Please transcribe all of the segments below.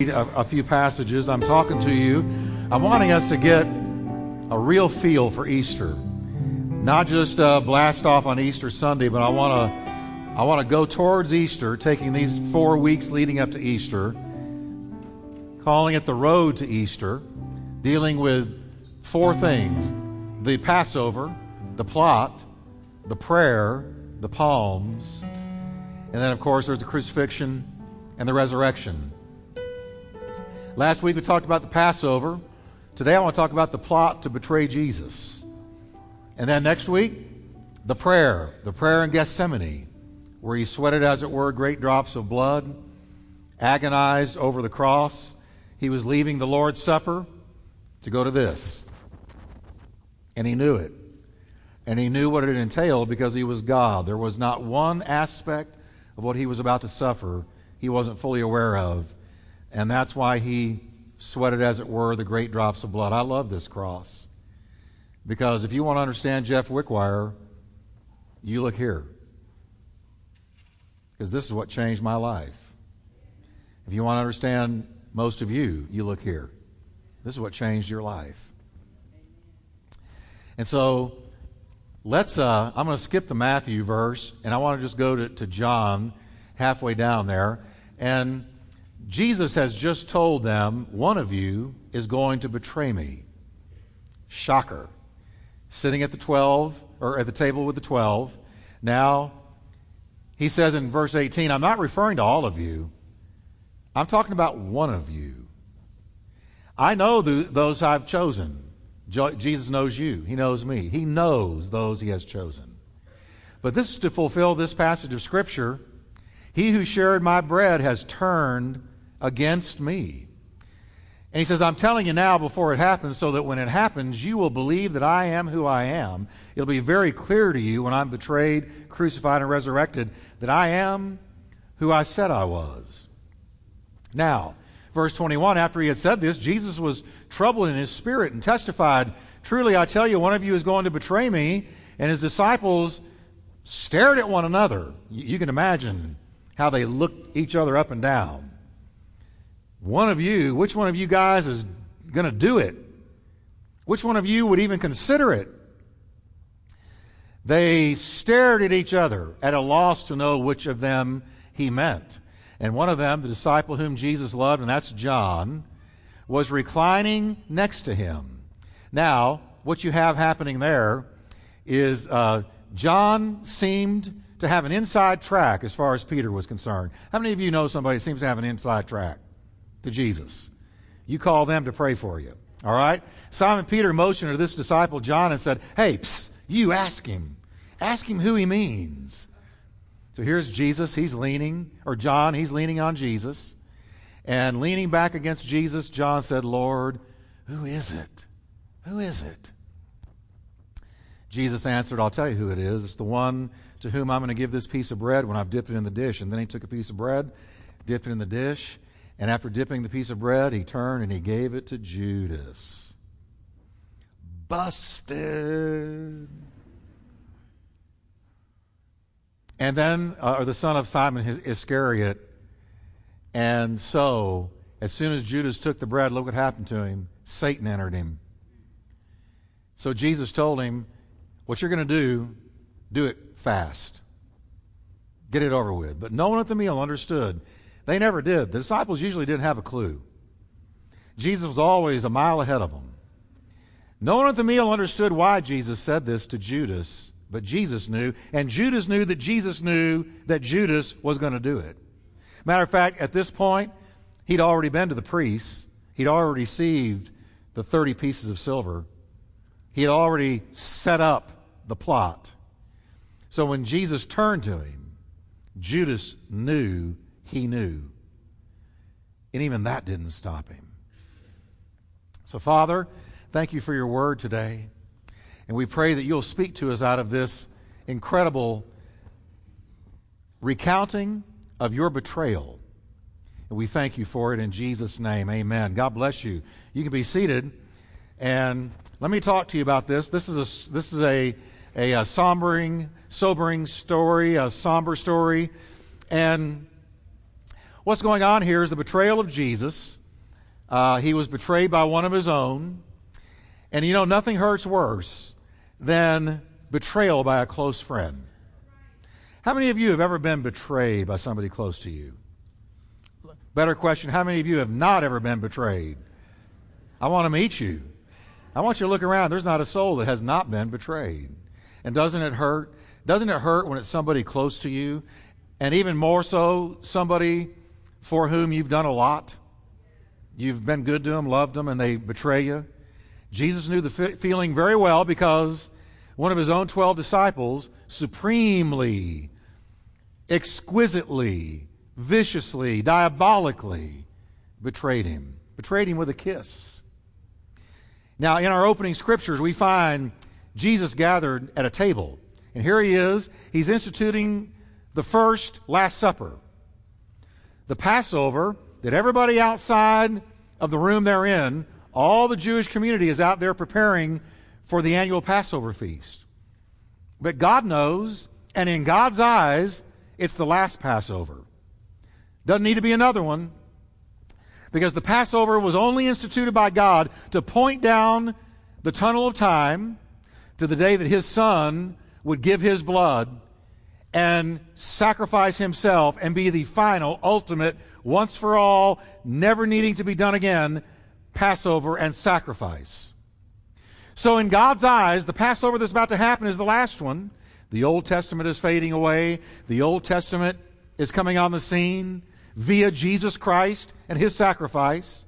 a, a few passages. I'm talking to you. I'm wanting us to get a real feel for Easter, not just uh, blast off on Easter Sunday, but I want to I want to go towards Easter, taking these four weeks leading up to Easter, calling it the road to Easter, dealing with four things: the Passover, the plot, the prayer, the palms, and then of course there's the crucifixion and the resurrection. Last week we talked about the Passover. Today I want to talk about the plot to betray Jesus. And then next week, the prayer, the prayer in Gethsemane, where he sweated, as it were, great drops of blood, agonized over the cross. He was leaving the Lord's Supper to go to this. And he knew it. And he knew what it entailed because he was God. There was not one aspect of what he was about to suffer he wasn't fully aware of and that's why he sweated, as it were, the great drops of blood. I love this cross. Because if you want to understand Jeff Wickwire, you look here. Because this is what changed my life. If you want to understand most of you, you look here. This is what changed your life. And so let's, uh, I'm going to skip the Matthew verse, and I want to just go to, to John halfway down there. And Jesus has just told them, one of you is going to betray me. Shocker. Sitting at the 12, or at the table with the 12. Now, he says in verse 18, I'm not referring to all of you. I'm talking about one of you. I know those I've chosen. Jesus knows you. He knows me. He knows those he has chosen. But this is to fulfill this passage of Scripture. He who shared my bread has turned against me. And he says, I'm telling you now before it happens, so that when it happens, you will believe that I am who I am. It'll be very clear to you when I'm betrayed, crucified, and resurrected that I am who I said I was. Now, verse 21, after he had said this, Jesus was troubled in his spirit and testified, Truly I tell you, one of you is going to betray me. And his disciples stared at one another. You can imagine how they looked each other up and down. One of you, which one of you guys is going to do it? Which one of you would even consider it? They stared at each other at a loss to know which of them he meant. And one of them, the disciple whom Jesus loved, and that's John, was reclining next to him. Now, what you have happening there is uh, John seemed to have an inside track as far as Peter was concerned. How many of you know somebody seems to have an inside track? To Jesus. You call them to pray for you. All right? Simon Peter motioned to this disciple John and said, Hey, psst, you ask him. Ask him who he means. So here's Jesus. He's leaning, or John, he's leaning on Jesus. And leaning back against Jesus, John said, Lord, who is it? Who is it? Jesus answered, I'll tell you who it is. It's the one to whom I'm going to give this piece of bread when I've dipped it in the dish. And then he took a piece of bread, dipped it in the dish, and after dipping the piece of bread, he turned and he gave it to Judas. Busted. And then, uh, or the son of Simon Iscariot. And so, as soon as Judas took the bread, look what happened to him. Satan entered him. So Jesus told him, What you're going to do, do it fast. Get it over with. But no one at the meal understood they never did. The disciples usually didn't have a clue. Jesus was always a mile ahead of them. No one at the meal understood why Jesus said this to Judas, but Jesus knew, and Judas knew that Jesus knew that Judas was going to do it. Matter of fact, at this point, he'd already been to the priests. He'd already received the 30 pieces of silver. He had already set up the plot. So when Jesus turned to him, Judas knew he knew. And even that didn't stop him. So, Father, thank you for your word today. And we pray that you'll speak to us out of this incredible recounting of your betrayal. And we thank you for it in Jesus' name. Amen. God bless you. You can be seated. And let me talk to you about this. This is a, this is a, a, a sombering, sobering story, a somber story. And What's going on here is the betrayal of Jesus. Uh, he was betrayed by one of his own. And you know, nothing hurts worse than betrayal by a close friend. How many of you have ever been betrayed by somebody close to you? Better question, how many of you have not ever been betrayed? I want to meet you. I want you to look around. There's not a soul that has not been betrayed. And doesn't it hurt? Doesn't it hurt when it's somebody close to you? And even more so, somebody for whom you've done a lot? You've been good to them, loved them, and they betray you. Jesus knew the feeling very well because one of his own 12 disciples supremely exquisitely, viciously, diabolically betrayed him. Betrayed him with a kiss. Now, in our opening scriptures, we find Jesus gathered at a table. And here he is. He's instituting the first Last Supper. The Passover that everybody outside of the room they're in, all the Jewish community is out there preparing for the annual Passover feast. But God knows, and in God's eyes, it's the last Passover. Doesn't need to be another one. Because the Passover was only instituted by God to point down the tunnel of time to the day that his son would give his blood and sacrifice himself and be the final, ultimate, once for all, never needing to be done again, Passover and sacrifice. So, in God's eyes, the Passover that's about to happen is the last one. The Old Testament is fading away. The Old Testament is coming on the scene via Jesus Christ and his sacrifice.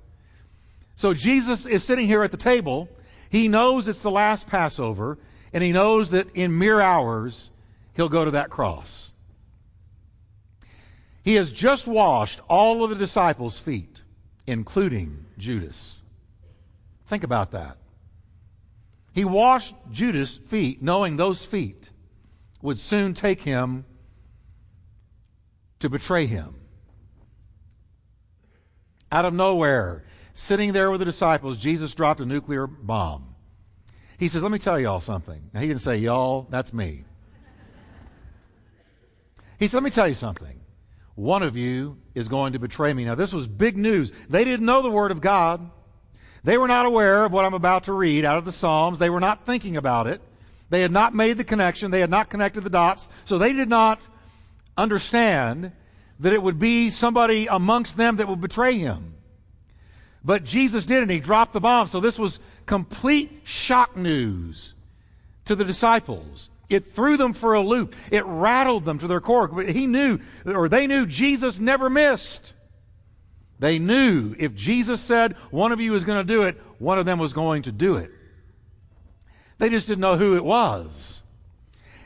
So Jesus is sitting here at the table. He knows it's the last Passover, and he knows that in mere hours he'll go to that cross. He has just washed all of the disciples' feet, including Judas. Think about that. He washed Judas' feet, knowing those feet would soon take him to betray him. Out of nowhere, sitting there with the disciples, Jesus dropped a nuclear bomb. He says, Let me tell y'all something. Now, he didn't say y'all, that's me. He said, Let me tell you something. One of you is going to betray me. Now, this was big news. They didn't know the Word of God. They were not aware of what I'm about to read out of the Psalms. They were not thinking about it. They had not made the connection. They had not connected the dots. So they did not understand that it would be somebody amongst them that would betray him. But Jesus did, and he dropped the bomb. So this was complete shock news to the disciples. It threw them for a loop. It rattled them to their core. But he knew, or they knew Jesus never missed. They knew if Jesus said one of you is going to do it, one of them was going to do it. They just didn't know who it was.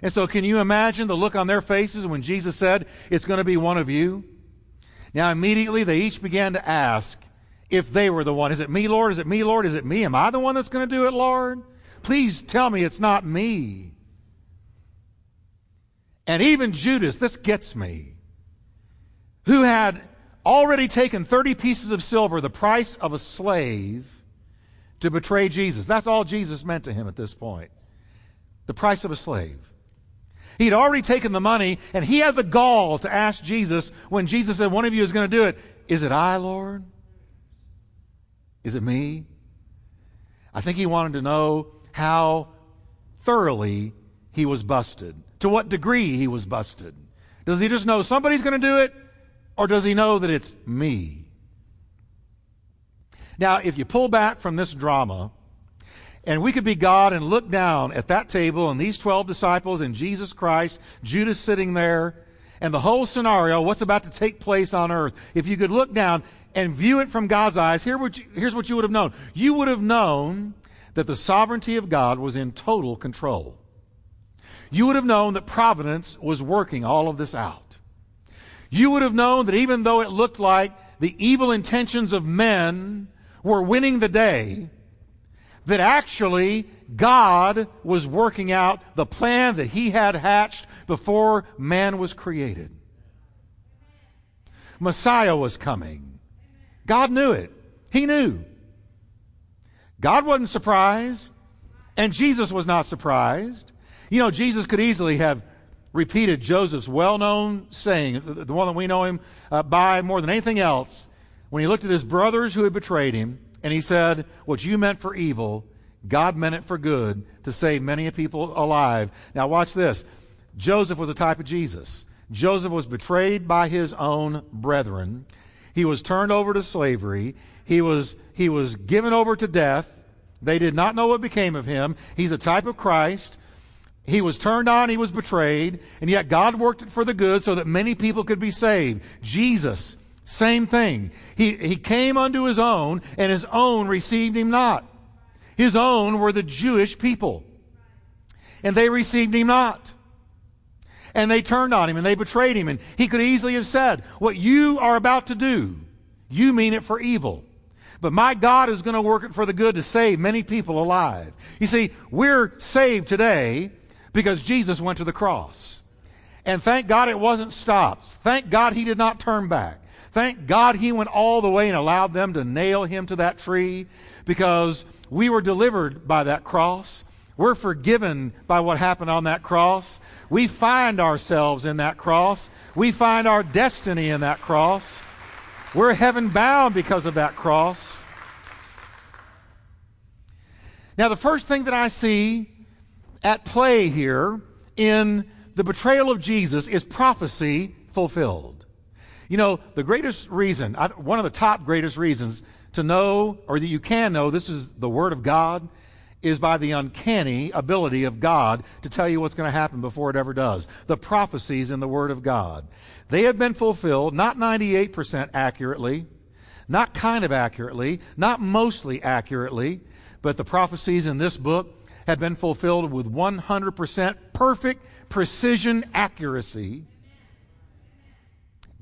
And so, can you imagine the look on their faces when Jesus said, It's going to be one of you? Now, immediately they each began to ask if they were the one. Is it me, Lord? Is it me, Lord? Is it me? Am I the one that's going to do it, Lord? Please tell me it's not me. And even Judas, this gets me, who had already taken 30 pieces of silver, the price of a slave, to betray Jesus. That's all Jesus meant to him at this point. The price of a slave. He'd already taken the money, and he had the gall to ask Jesus when Jesus said, One of you is going to do it. Is it I, Lord? Is it me? I think he wanted to know how thoroughly he was busted, to what degree he was busted. Does he just know somebody's going to do it, or does he know that it's me? Now, if you pull back from this drama, and we could be God and look down at that table and these 12 disciples and Jesus Christ, Judas sitting there, and the whole scenario, what's about to take place on earth. If you could look down and view it from God's eyes, here you, here's what you would have known. You would have known that the sovereignty of God was in total control. You would have known that providence was working all of this out. You would have known that even though it looked like the evil intentions of men were winning the day, that actually God was working out the plan that He had hatched before man was created. Messiah was coming. God knew it. He knew. God wasn't surprised, and Jesus was not surprised. You know, Jesus could easily have repeated Joseph's well known saying, the, one that we know him uh, by more than anything else, when he looked at his brothers who had betrayed him, and he said, What you meant for evil, God meant it for good to save many people alive. Now, watch this. Joseph was a type of Jesus. Joseph was betrayed by his own brethren. He was turned over to slavery. He was, he was given over to death. They did not know what became of him. He's a type of Christ. He was turned on, he was betrayed, and yet God worked it for the good so that many people could be saved. Jesus, same thing. He, he came unto his own, and his own received him not. His own were the Jewish people. And they received him not. And they turned on him and they betrayed him. And he could easily have said, What you are about to do, you mean it for evil. But my God is going to work it for the good to save many people alive. You see, we're saved today because Jesus went to the cross. And thank God it wasn't stopped. Thank God he did not turn back. Thank God he went all the way and allowed them to nail him to that tree because we were delivered by that cross. We're forgiven by what happened on that cross. We find ourselves in that cross. We find our destiny in that cross. We're heaven bound because of that cross. Now, the first thing that I see at play here in the betrayal of Jesus is prophecy fulfilled. You know, the greatest reason, one of the top greatest reasons to know, or that you can know, this is the Word of God, is by the uncanny ability of God to tell you what's going to happen before it ever does. The prophecies in the Word of God. They have been fulfilled, not 98% accurately, not kind of accurately, not mostly accurately, but the prophecies in this book have been fulfilled with 100% perfect precision accuracy.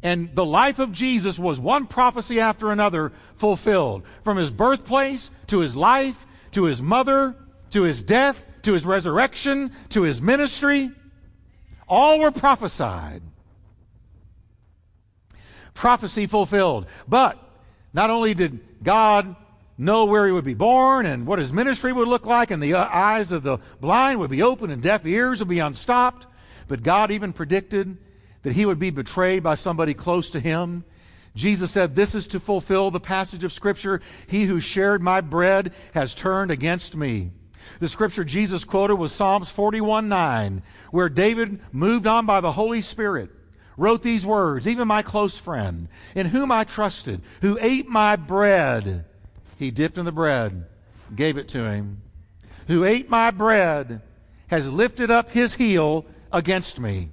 And the life of Jesus was one prophecy after another fulfilled. From his birthplace to his life, to his mother, to his death, to his resurrection, to his ministry. All were prophesied. Prophecy fulfilled. But not only did God know where he would be born and what his ministry would look like, and the uh, eyes of the blind would be open and deaf ears would be unstopped, but God even predicted that he would be betrayed by somebody close to him. Jesus said, This is to fulfill the passage of Scripture He who shared my bread has turned against me. The scripture Jesus quoted was Psalms 41 9, where David, moved on by the Holy Spirit, wrote these words Even my close friend, in whom I trusted, who ate my bread, he dipped in the bread, gave it to him, who ate my bread, has lifted up his heel against me.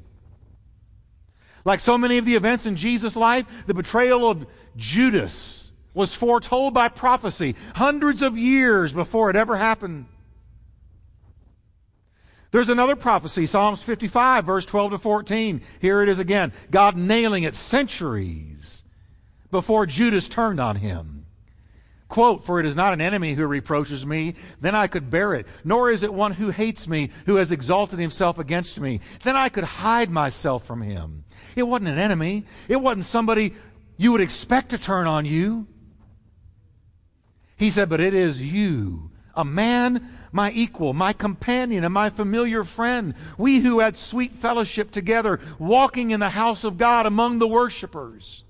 Like so many of the events in Jesus' life, the betrayal of Judas was foretold by prophecy hundreds of years before it ever happened. There's another prophecy, Psalms 55, verse 12 to 14. Here it is again. God nailing it centuries before Judas turned on him. Quote, For it is not an enemy who reproaches me, then I could bear it. Nor is it one who hates me, who has exalted himself against me. Then I could hide myself from him. It wasn't an enemy. It wasn't somebody you would expect to turn on you. He said, But it is you, a man, my equal, my companion, and my familiar friend. We who had sweet fellowship together, walking in the house of God among the worshipers.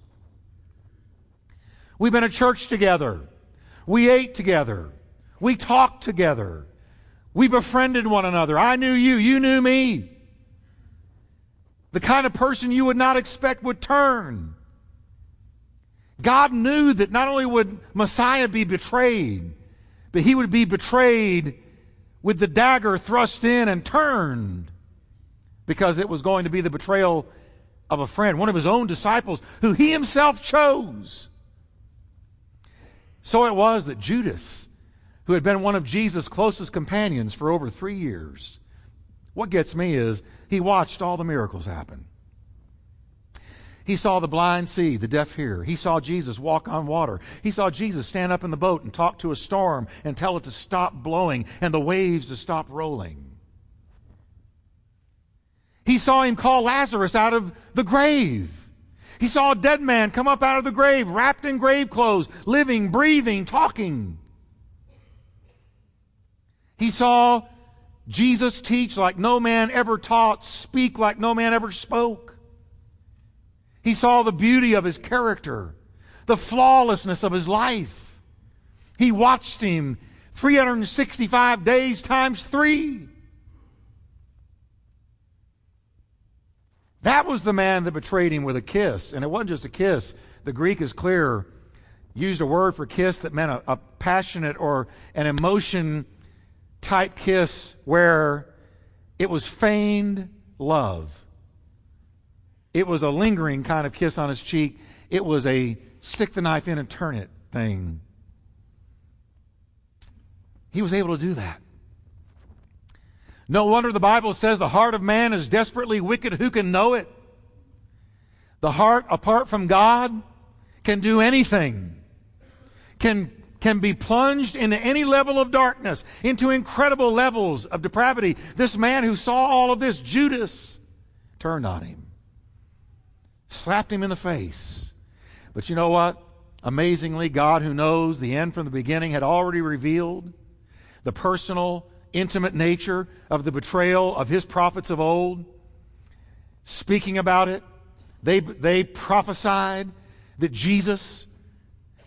We've been at church together. We ate together. We talked together. We befriended one another. I knew you. You knew me. The kind of person you would not expect would turn. God knew that not only would Messiah be betrayed, but he would be betrayed with the dagger thrust in and turned because it was going to be the betrayal of a friend, one of his own disciples who he himself chose. So it was that Judas, who had been one of Jesus' closest companions for over three years, what gets me is he watched all the miracles happen. He saw the blind see, the deaf hear. He saw Jesus walk on water. He saw Jesus stand up in the boat and talk to a storm and tell it to stop blowing and the waves to stop rolling. He saw him call Lazarus out of the grave. He saw a dead man come up out of the grave, wrapped in grave clothes, living, breathing, talking. He saw Jesus teach like no man ever taught, speak like no man ever spoke. He saw the beauty of his character, the flawlessness of his life. He watched him 365 days times three. That was the man that betrayed him with a kiss. And it wasn't just a kiss. The Greek is clear. Used a word for kiss that meant a, a passionate or an emotion type kiss where it was feigned love. It was a lingering kind of kiss on his cheek. It was a stick the knife in and turn it thing. He was able to do that. No wonder the Bible says the heart of man is desperately wicked. Who can know it? The heart, apart from God, can do anything, can, can be plunged into any level of darkness, into incredible levels of depravity. This man who saw all of this, Judas, turned on him slapped him in the face. But you know what? Amazingly, God, who knows the end from the beginning, had already revealed the personal, intimate nature of the betrayal of his prophets of old. Speaking about it, they, they prophesied that Jesus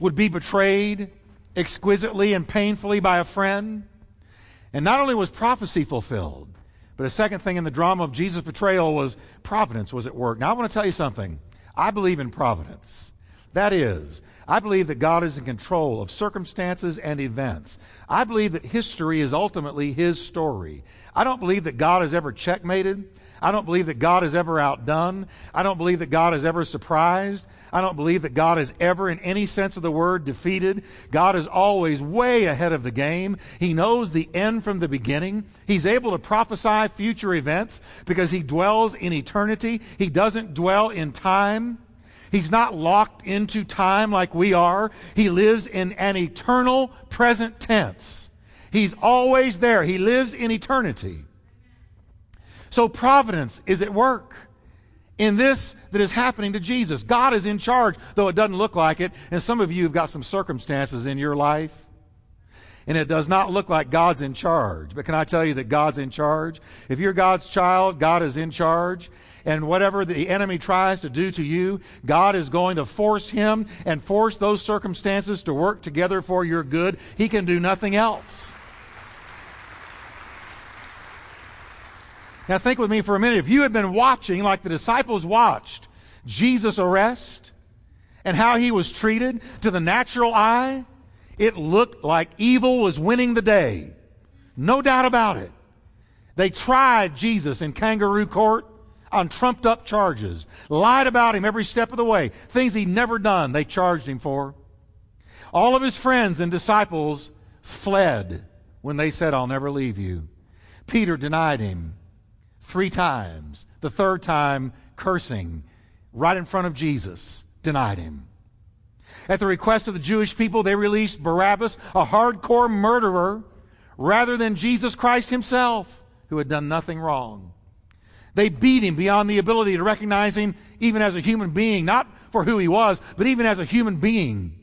would be betrayed exquisitely and painfully by a friend. And not only was prophecy fulfilled, but a second thing in the drama of Jesus' betrayal was providence was at work. Now, I want to tell you something. I believe in providence. That is, I believe that God is in control of circumstances and events. I believe that history is ultimately His story. I don't believe that God is ever checkmated. I don't believe that God is ever outdone. I don't believe that God is ever surprised. I don't believe that God is ever, in any sense of the word, defeated. God is always way ahead of the game. He knows the end from the beginning. He's able to prophesy future events because He dwells in eternity. He doesn't dwell in time. He's not locked into time like we are. He lives in an eternal present tense. He's always there. He lives in eternity. So providence is at work in this that is happening to Jesus. God is in charge, though it doesn't look like it. And some of you have got some circumstances in your life, and it does not look like God's in charge. But can I tell you that God's in charge? If you're God's child, God is in charge. And whatever the enemy tries to do to you, God is going to force him and force those circumstances to work together for your good. He can do nothing else. Now, think with me for a minute. If you had been watching, like the disciples watched, Jesus' arrest and how he was treated to the natural eye, it looked like evil was winning the day. No doubt about it. They tried Jesus in kangaroo court on trumped up charges, lied about him every step of the way, things he'd never done, they charged him for. All of his friends and disciples fled when they said, I'll never leave you. Peter denied him three times. The third time, cursing right in front of Jesus, denied him. At the request of the Jewish people, they released Barabbas, a hardcore murderer, rather than Jesus Christ himself, who had done nothing wrong. They beat him beyond the ability to recognize him even as a human being, not for who he was, but even as a human being.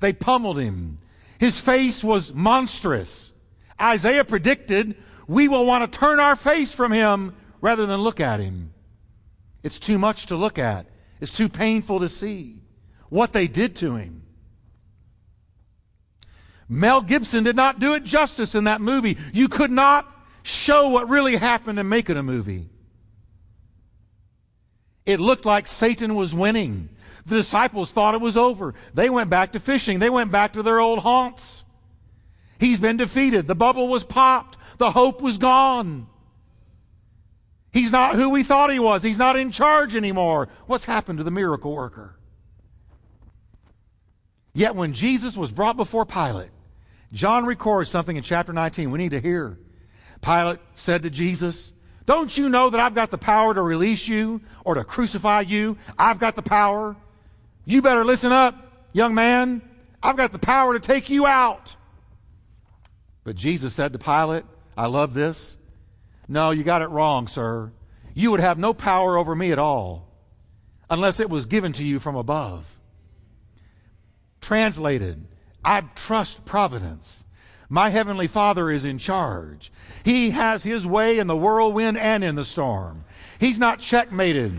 They pummeled him. His face was monstrous. Isaiah predicted we will want to turn our face from him rather than look at him. It's too much to look at. It's too painful to see what they did to him. Mel Gibson did not do it justice in that movie. You could not show what really happened and make it a movie. It looked like Satan was winning. The disciples thought it was over. They went back to fishing. They went back to their old haunts. He's been defeated. The bubble was popped. The hope was gone. He's not who we thought he was. He's not in charge anymore. What's happened to the miracle worker? Yet when Jesus was brought before Pilate, John records something in chapter 19 we need to hear. Pilate said to Jesus, Don't you know that I've got the power to release you or to crucify you? I've got the power. You better listen up, young man. I've got the power to take you out. But Jesus said to Pilate, I love this. No, you got it wrong, sir. You would have no power over me at all unless it was given to you from above. Translated, I trust providence. My heavenly Father is in charge. He has his way in the whirlwind and in the storm. He's not checkmated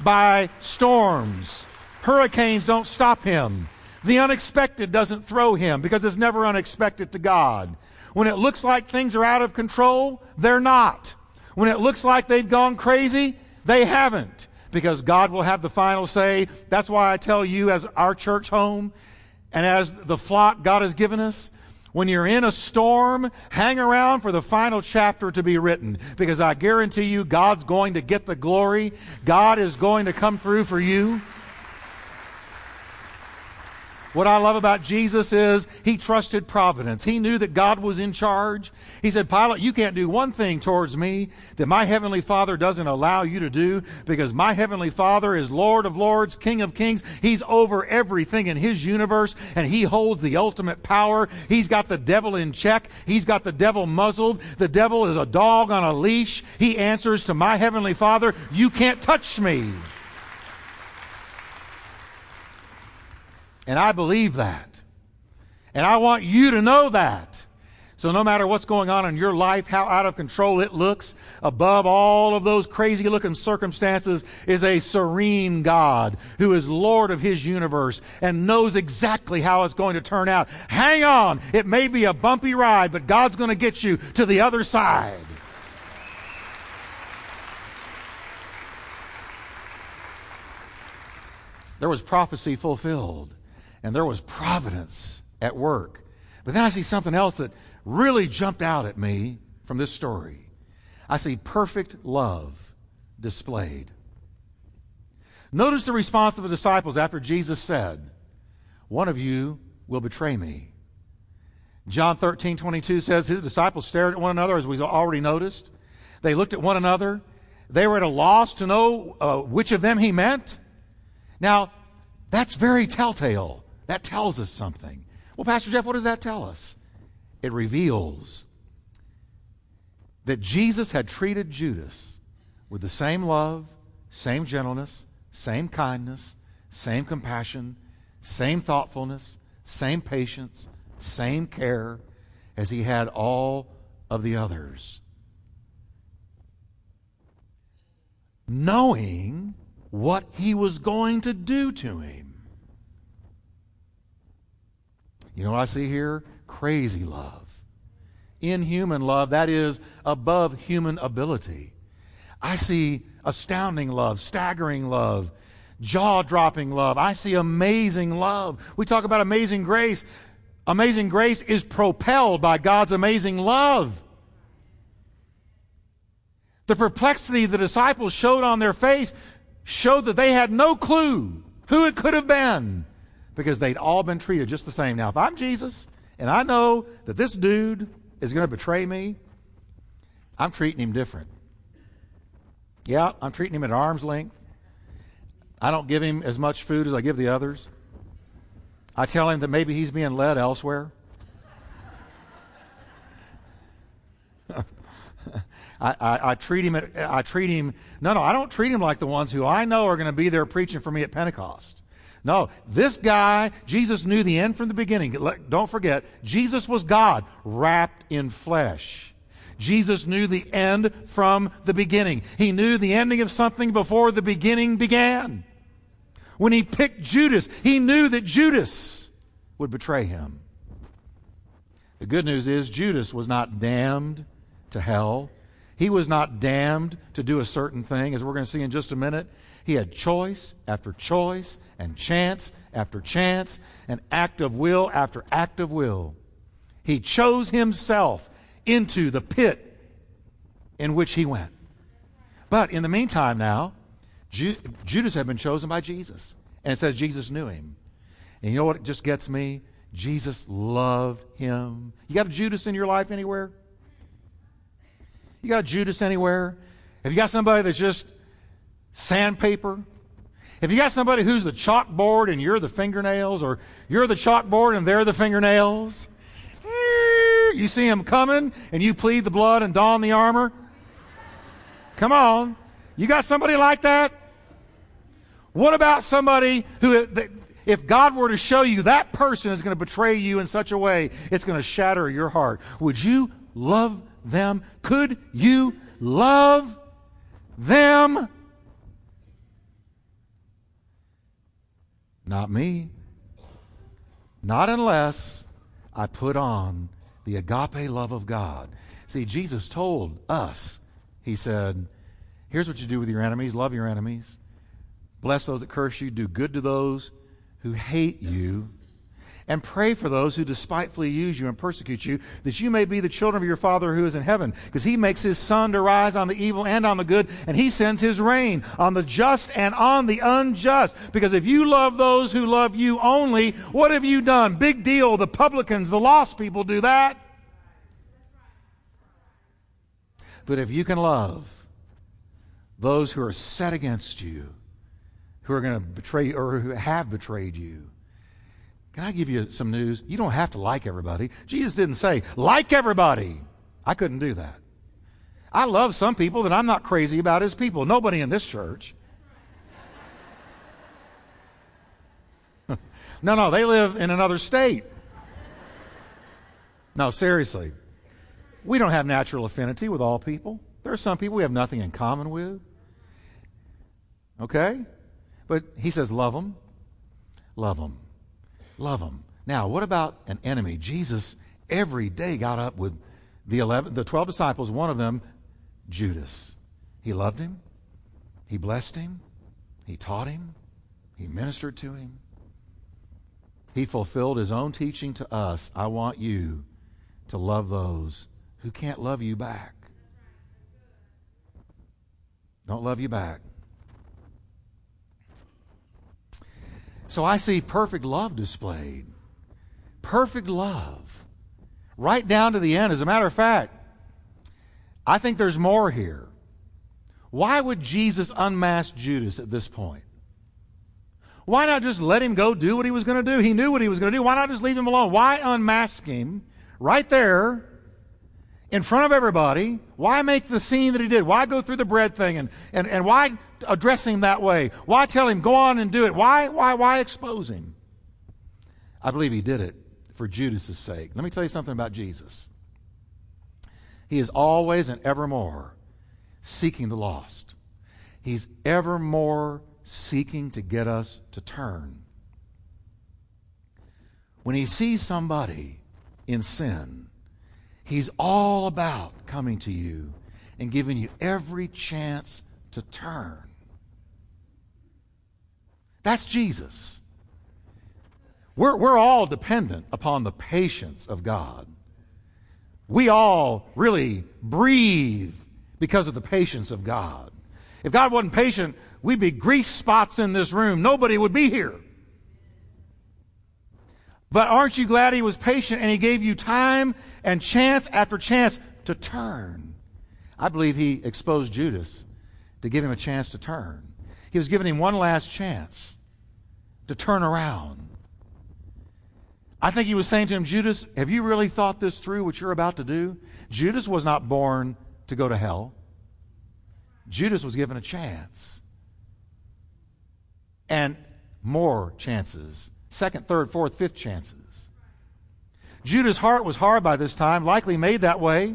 by storms. Hurricanes don't stop him. The unexpected doesn't throw him because it's never unexpected to God. When it looks like things are out of control, they're not. When it looks like they've gone crazy, they haven't because God will have the final say. That's why I tell you, as our church home and as the flock God has given us, when you're in a storm, hang around for the final chapter to be written because I guarantee you God's going to get the glory. God is going to come through for you. What I love about Jesus is he trusted providence. He knew that God was in charge. He said, Pilate, you can't do one thing towards me that my heavenly Father doesn't allow you to do because my heavenly Father is Lord of lords, King of kings. He's over everything in his universe and he holds the ultimate power. He's got the devil in check. He's got the devil muzzled. The devil is a dog on a leash. He answers to my heavenly Father, you can't touch me. And I believe that. And I want you to know that. So no matter what's going on in your life, how out of control it looks, above all of those crazy looking circumstances is a serene God who is Lord of His universe and knows exactly how it's going to turn out. Hang on. It may be a bumpy ride, but God's going to get you to the other side. There was prophecy fulfilled and there was providence at work. But then I see something else that really jumped out at me from this story. I see perfect love displayed. Notice the response of the disciples after Jesus said, One of you will betray me. John 13, 22 says his disciples stared at one another, as we've already noticed. They looked at one another. They were at a loss to know uh, which of them he meant. Now, that's very telltale. That tells us something. Well, Pastor Jeff, what does that tell us? It reveals that Jesus had treated Judas with the same love, same gentleness, same kindness, same compassion, same thoughtfulness, same patience, same care as he had all of the others. Knowing what he was going to do to him. You know what I see here? Crazy love. Inhuman love, that is above human ability. I see astounding love, staggering love, jaw dropping love. I see amazing love. We talk about amazing grace. Amazing grace is propelled by God's amazing love. The perplexity the disciples showed on their face showed that they had no clue who it could have been because they'd all been treated just the same. Now, if I'm Jesus and I know that this dude is going to betray me, I'm treating him different. Yeah, I'm treating him at arm's length. I don't give him as much food as I give the others. I tell him that maybe he's being led elsewhere. I, I, I, treat him. At, I treat him. No, no, I don't treat him like the ones who I know are going to be there preaching for me at Pentecost. No, this guy, Jesus knew the end from the beginning. Don't forget, Jesus was God wrapped in flesh. Jesus knew the end from the beginning. He knew the ending of something before the beginning began. When he picked Judas, he knew that Judas would betray him. The good news is Judas was not damned to hell. He was not damned to do a certain thing, as we're going to see in just a minute. He had choice after choice and chance after chance and act of will after act of will. He chose himself into the pit in which he went. But in the meantime, now, Ju- Judas had been chosen by Jesus. And it says Jesus knew him. And you know what just gets me? Jesus loved him. You got a Judas in your life anywhere? You got a Judas anywhere? Have you got somebody that's just sandpaper. If you got somebody who's the chalkboard and you're the fingernails, or you're the chalkboard and they're the fingernails, eh, you see them coming and you plead the blood and don the armor. Come on. You got somebody like that? What about somebody who If God were to show you that person is going to betray you in such a way, it's going to shatter your heart. Would you love them? Could you love them? Not me. Not unless I put on the agape love of God. See, Jesus told us, He said, Here's what you do with your enemies love your enemies, bless those that curse you, do good to those who hate you, and pray for those who despitefully use you and persecute you, that you may be the children of your Father who is in heaven. Because he makes his sun to rise on the evil and on the good, and he sends his rain on the just and on the unjust. Because if you love those who love you only, what have you done? Big deal. The publicans, the lost people do that. But if you can love those who are set against you, who are going to betray or who have betrayed you, can I give you some news? You don't have to like everybody. Jesus didn't say, like everybody. I couldn't do that. I love some people that I'm not crazy about as people. Nobody in this church. no, no, they live in another state. No, seriously. We don't have natural affinity with all people. There are some people we have nothing in common with. Okay? But he says, love them. Love them. Love them. Now, what about an enemy? Jesus every day got up with the 11, the 12 disciples, one of them, Judas. He loved him. He blessed him. He taught him. He ministered to him. He fulfilled his own teaching to us. I want you to love those who can't love you back. Don't love you back. So I see perfect love displayed. Perfect love. Right down to the end. As a matter of fact, I think there's more here. Why would Jesus unmask Judas at this point? Why not just let him go do what he was going to do? He knew what he was going to do. Why not just leave him alone? Why unmask him right there in front of everybody? Why make the scene that he did? Why go through the bread thing? And, and, and why address him that way? Why tell him, go on and do it? Why, why, why expose him? I believe he did it for Judas's sake. Let me tell you something about Jesus. He is always and evermore seeking the lost. He's evermore seeking to get us to turn. When he sees somebody in sin, he's all about coming to you and giving you every chance to turn. That's Jesus. We're, we're all dependent upon the patience of God. We all really breathe because of the patience of God. If God wasn't patient, we'd be grease spots in this room. Nobody would be here. But aren't you glad He was patient and He gave you time and chance after chance to turn? I believe He exposed Judas to give him a chance to turn. He was giving him one last chance to turn around. I think he was saying to him, Judas, have you really thought this through, what you're about to do? Judas was not born to go to hell. Judas was given a chance. And more chances. Second, third, fourth, fifth chances. Judas' heart was hard by this time, likely made that way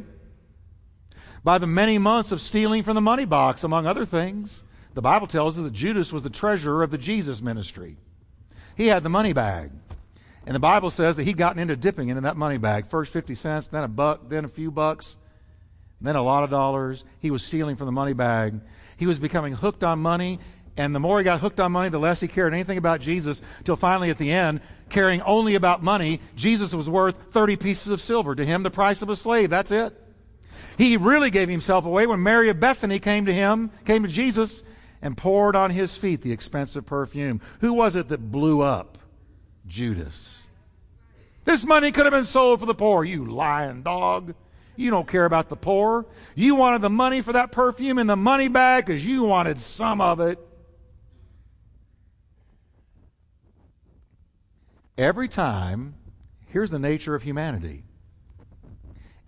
by the many months of stealing from the money box, among other things. The Bible tells us that Judas was the treasurer of the Jesus ministry. He had the money bag. And the Bible says that he'd gotten into dipping into that money bag. First 50 cents, then a buck, then a few bucks, then a lot of dollars. He was stealing from the money bag. He was becoming hooked on money. And the more he got hooked on money, the less he cared anything about Jesus, till finally at the end, caring only about money, Jesus was worth 30 pieces of silver. To him, the price of a slave. That's it. He really gave himself away when Mary of Bethany came to him, came to Jesus, and poured on his feet the expensive perfume. Who was it that blew up? Judas. This money could have been sold for the poor, you lying dog. You don't care about the poor. You wanted the money for that perfume in the money bag because you wanted some of it. Every time, here's the nature of humanity.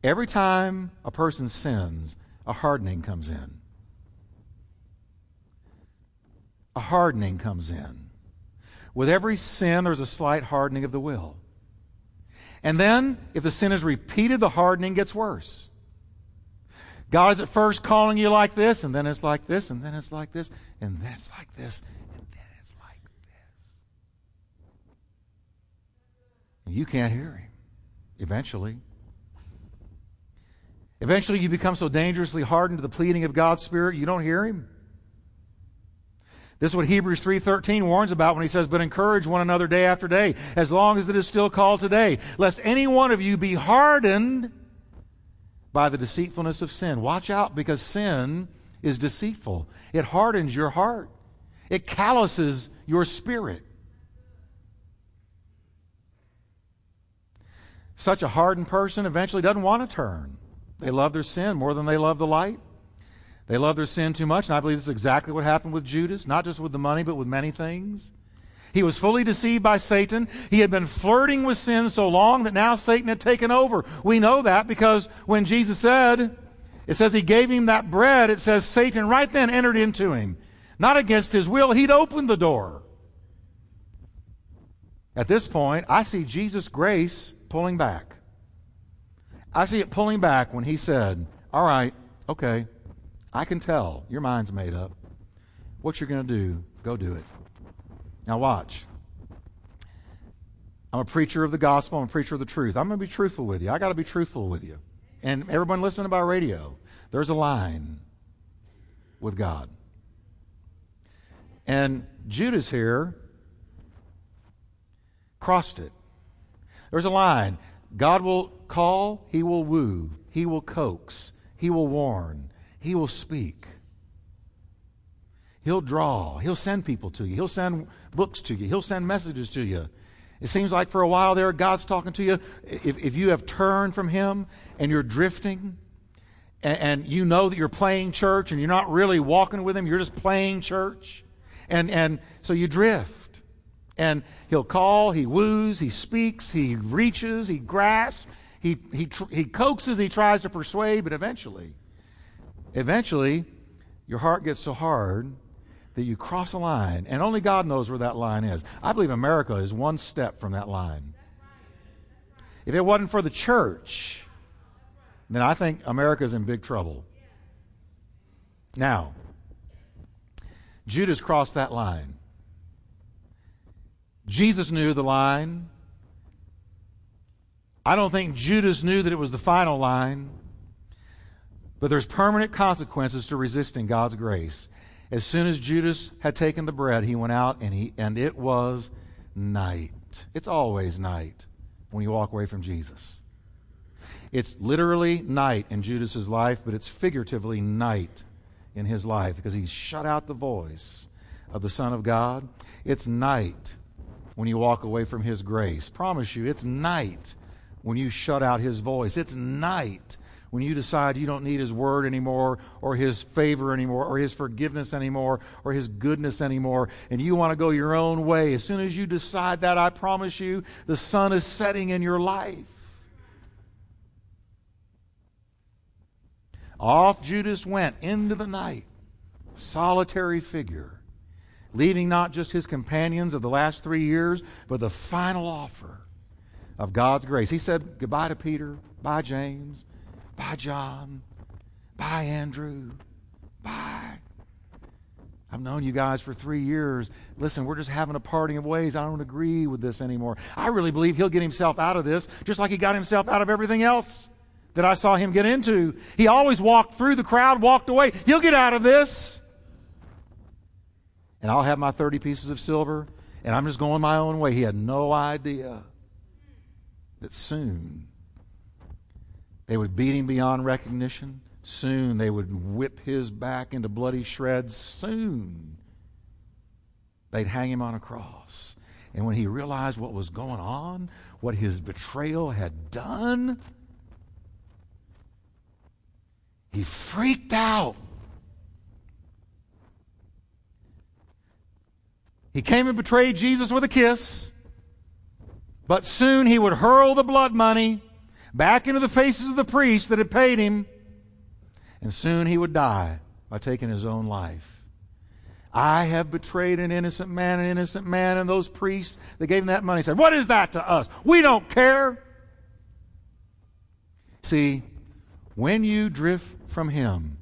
Every time a person sins, a hardening comes in. A hardening comes in. with every sin, there's a slight hardening of the will. And then, if the sin is repeated, the hardening gets worse. God is at first calling you like this, and then it's like this, and then it's like this, and then it's like this, and then it's like this. And you can't hear Him eventually. Eventually, you become so dangerously hardened to the pleading of God's Spirit, you don't hear Him. This is what Hebrews 3:13 warns about when he says, "But encourage one another day after day, as long as it is still called today, lest any one of you be hardened by the deceitfulness of sin." Watch out because sin is deceitful. It hardens your heart. It calluses your spirit. Such a hardened person eventually doesn't want to turn. They love their sin more than they love the light. They love their sin too much, and I believe this is exactly what happened with Judas, not just with the money, but with many things. He was fully deceived by Satan. He had been flirting with sin so long that now Satan had taken over. We know that because when Jesus said, it says he gave him that bread, it says Satan right then entered into him. Not against his will, he'd opened the door. At this point, I see Jesus' grace pulling back. I see it pulling back when he said, All right, okay, I can tell your mind's made up. What you're going to do, go do it. Now, watch. I'm a preacher of the gospel. I'm a preacher of the truth. I'm going to be truthful with you. I got to be truthful with you. And everyone listening about radio, there's a line with God. And Judas here crossed it. There's a line. God will call, he will woo, he will coax, he will warn, he will speak. He'll draw. He'll send people to you. He'll send books to you. He'll send messages to you. It seems like for a while there, God's talking to you. If, if you have turned from Him and you're drifting, and, and, you know that you're playing church and you're not really walking with Him, you're just playing church. And, and so you drift. And He'll call, He woos, He speaks, He reaches, He grasps, He, he, he coaxes, He tries to persuade, but eventually, eventually, your heart gets so hard that you cross a line, and only God knows where that line is. I believe America is one step from that line. If it wasn't for the church, then I think America's in big trouble. Now, Judas crossed that line. Jesus knew the line. I don't think Judas knew that it was the final line. But there's permanent consequences to resisting God's grace. As soon as Judas had taken the bread, he went out and he and it was night. It's always night when you walk away from Jesus. It's literally night in Judas's life, but it's figuratively night in his life because he shut out the voice of the Son of God. It's night when you walk away from his grace. Promise you, it's night when you shut out his voice. It's night when you decide you don't need His Word anymore, or His favor anymore, or His forgiveness anymore, or His goodness anymore, and you want to go your own way, as soon as you decide that, I promise you, the sun is setting in your life. Off Judas went into the night, solitary figure, leaving not just his companions of the last three years, but the final offer of God's grace. He said goodbye to Peter, bye, James, Bye, John. Bye, Andrew. Bye. I've known you guys for three years. Listen, we're just having a parting of ways. I don't agree with this anymore. I really believe he'll get himself out of this, just like he got himself out of everything else that I saw him get into. He always walked through the crowd, walked away. He'll get out of this. And I'll have my 30 pieces of silver, and I'm just going my own way. He had no idea that soon they would beat him beyond recognition. Soon they would whip his back into bloody shreds. Soon they'd hang him on a cross. And when he realized what was going on, what his betrayal had done, he freaked out. He came and betrayed Jesus with a kiss, but soon he would hurl the blood money back into the faces of the priests that had paid him, and soon he would die by taking his own life. I have betrayed an innocent man, an innocent man, and those priests that gave him that money said, What is that to us? We don't care. See, when you drift from Him,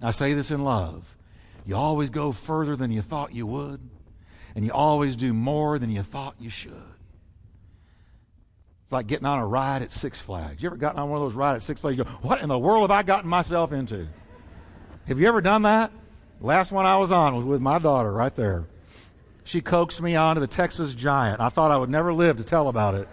I say this in love, you always go further than you thought you would, and you always do more than you thought you should. It's like getting on a ride at Six Flags. You ever gotten on one of those rides at Six Flags? You go, What in the world have I gotten myself into? Have you ever done that? Last one I was on was with my daughter right there. She coaxed me onto the Texas Giant. I thought I would never live to tell about it.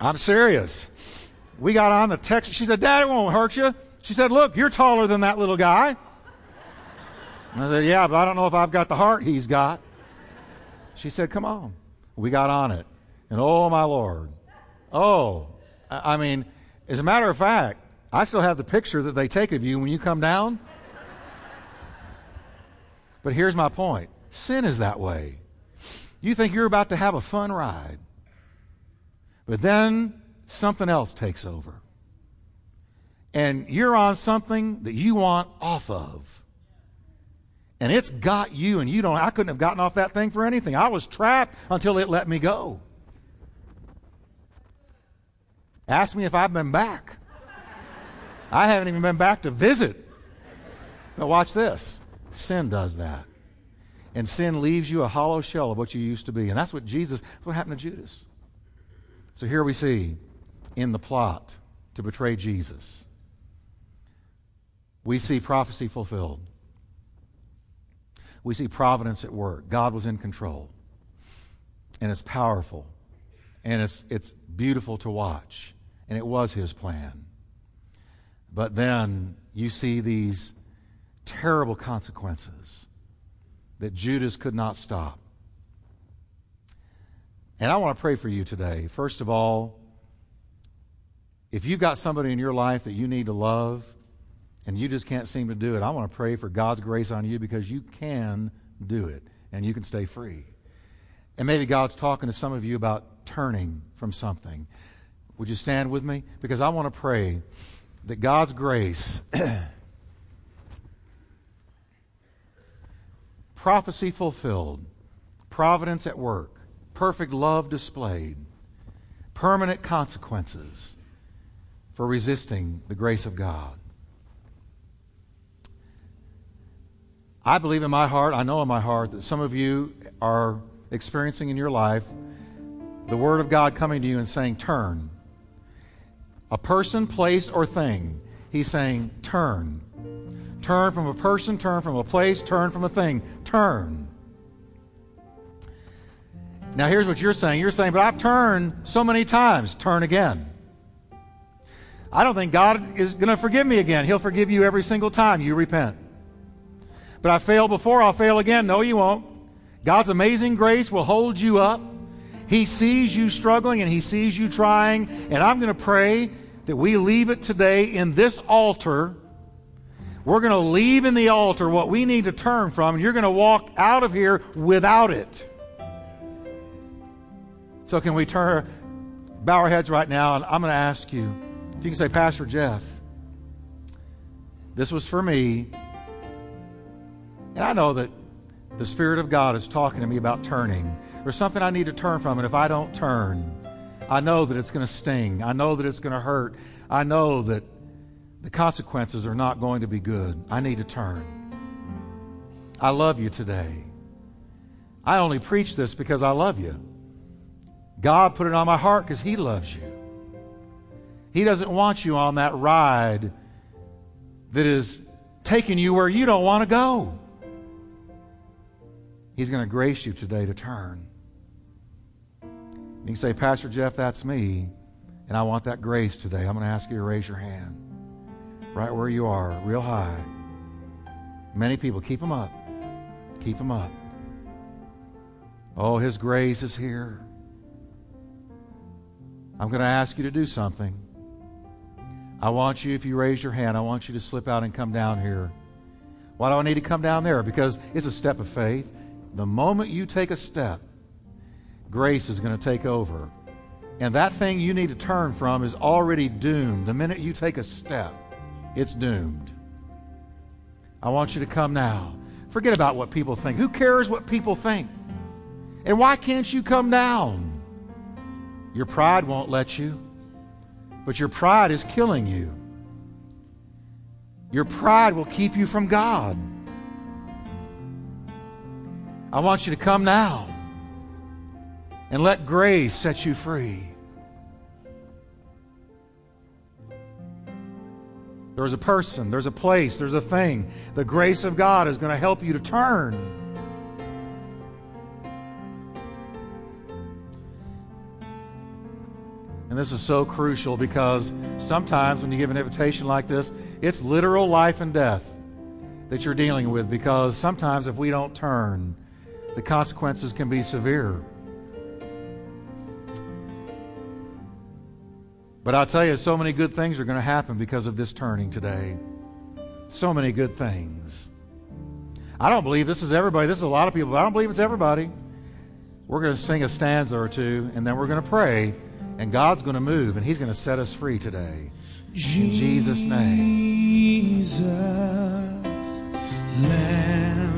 I'm serious. We got on the Texas. She said, Dad, it won't hurt you. She said, Look, you're taller than that little guy. And I said, Yeah, but I don't know if I've got the heart he's got. She said, Come on. We got on it. And oh, my Lord. Oh, I mean, as a matter of fact, I still have the picture that they take of you when you come down. But here's my point sin is that way. You think you're about to have a fun ride, but then something else takes over. And you're on something that you want off of. And it's got you, and you don't. I couldn't have gotten off that thing for anything. I was trapped until it let me go. Ask me if I've been back. I haven't even been back to visit. But watch this sin does that. And sin leaves you a hollow shell of what you used to be. And that's what Jesus, what happened to Judas. So here we see in the plot to betray Jesus, we see prophecy fulfilled. We see providence at work. God was in control. And it's powerful. And it's, it's beautiful to watch. And it was his plan. But then you see these terrible consequences that Judas could not stop. And I want to pray for you today. First of all, if you've got somebody in your life that you need to love and you just can't seem to do it, I want to pray for God's grace on you because you can do it and you can stay free. And maybe God's talking to some of you about turning from something. Would you stand with me? Because I want to pray that God's grace, prophecy fulfilled, providence at work, perfect love displayed, permanent consequences for resisting the grace of God. I believe in my heart, I know in my heart, that some of you are experiencing in your life the Word of God coming to you and saying, Turn a person, place, or thing. He's saying, turn. Turn from a person, turn from a place, turn from a thing. Turn. Now, here's what you're saying. You're saying, but I've turned so many times. Turn again. I don't think God is going to forgive me again. He'll forgive you every single time you repent. But I failed before, I'll fail again. No, you won't. God's amazing grace will hold you up. He sees you struggling and He sees you trying. And I'm going to pray that we leave it today in this altar. We're going to leave in the altar what we need to turn from, and you're going to walk out of here without it. So, can we turn, bow our heads right now, and I'm going to ask you if you can say, Pastor Jeff, this was for me. And I know that the Spirit of God is talking to me about turning. There's something I need to turn from, and if I don't turn, I know that it's going to sting. I know that it's going to hurt. I know that the consequences are not going to be good. I need to turn. I love you today. I only preach this because I love you. God put it on my heart because He loves you. He doesn't want you on that ride that is taking you where you don't want to go. He's going to grace you today to turn. You can say, Pastor Jeff, that's me, and I want that grace today. I'm going to ask you to raise your hand right where you are, real high. Many people, keep them up. Keep them up. Oh, His grace is here. I'm going to ask you to do something. I want you, if you raise your hand, I want you to slip out and come down here. Why do I need to come down there? Because it's a step of faith. The moment you take a step, grace is going to take over. And that thing you need to turn from is already doomed. The minute you take a step, it's doomed. I want you to come now. Forget about what people think. Who cares what people think? And why can't you come down? Your pride won't let you, but your pride is killing you. Your pride will keep you from God. I want you to come now and let grace set you free. There's a person, there's a place, there's a thing. The grace of God is going to help you to turn. And this is so crucial because sometimes when you give an invitation like this, it's literal life and death that you're dealing with because sometimes if we don't turn, the consequences can be severe. But I'll tell you, so many good things are going to happen because of this turning today. So many good things. I don't believe this is everybody. This is a lot of people, but I don't believe it's everybody. We're going to sing a stanza or two, and then we're going to pray, and God's going to move, and He's going to set us free today. In Jesus' name. Jesus, Lamb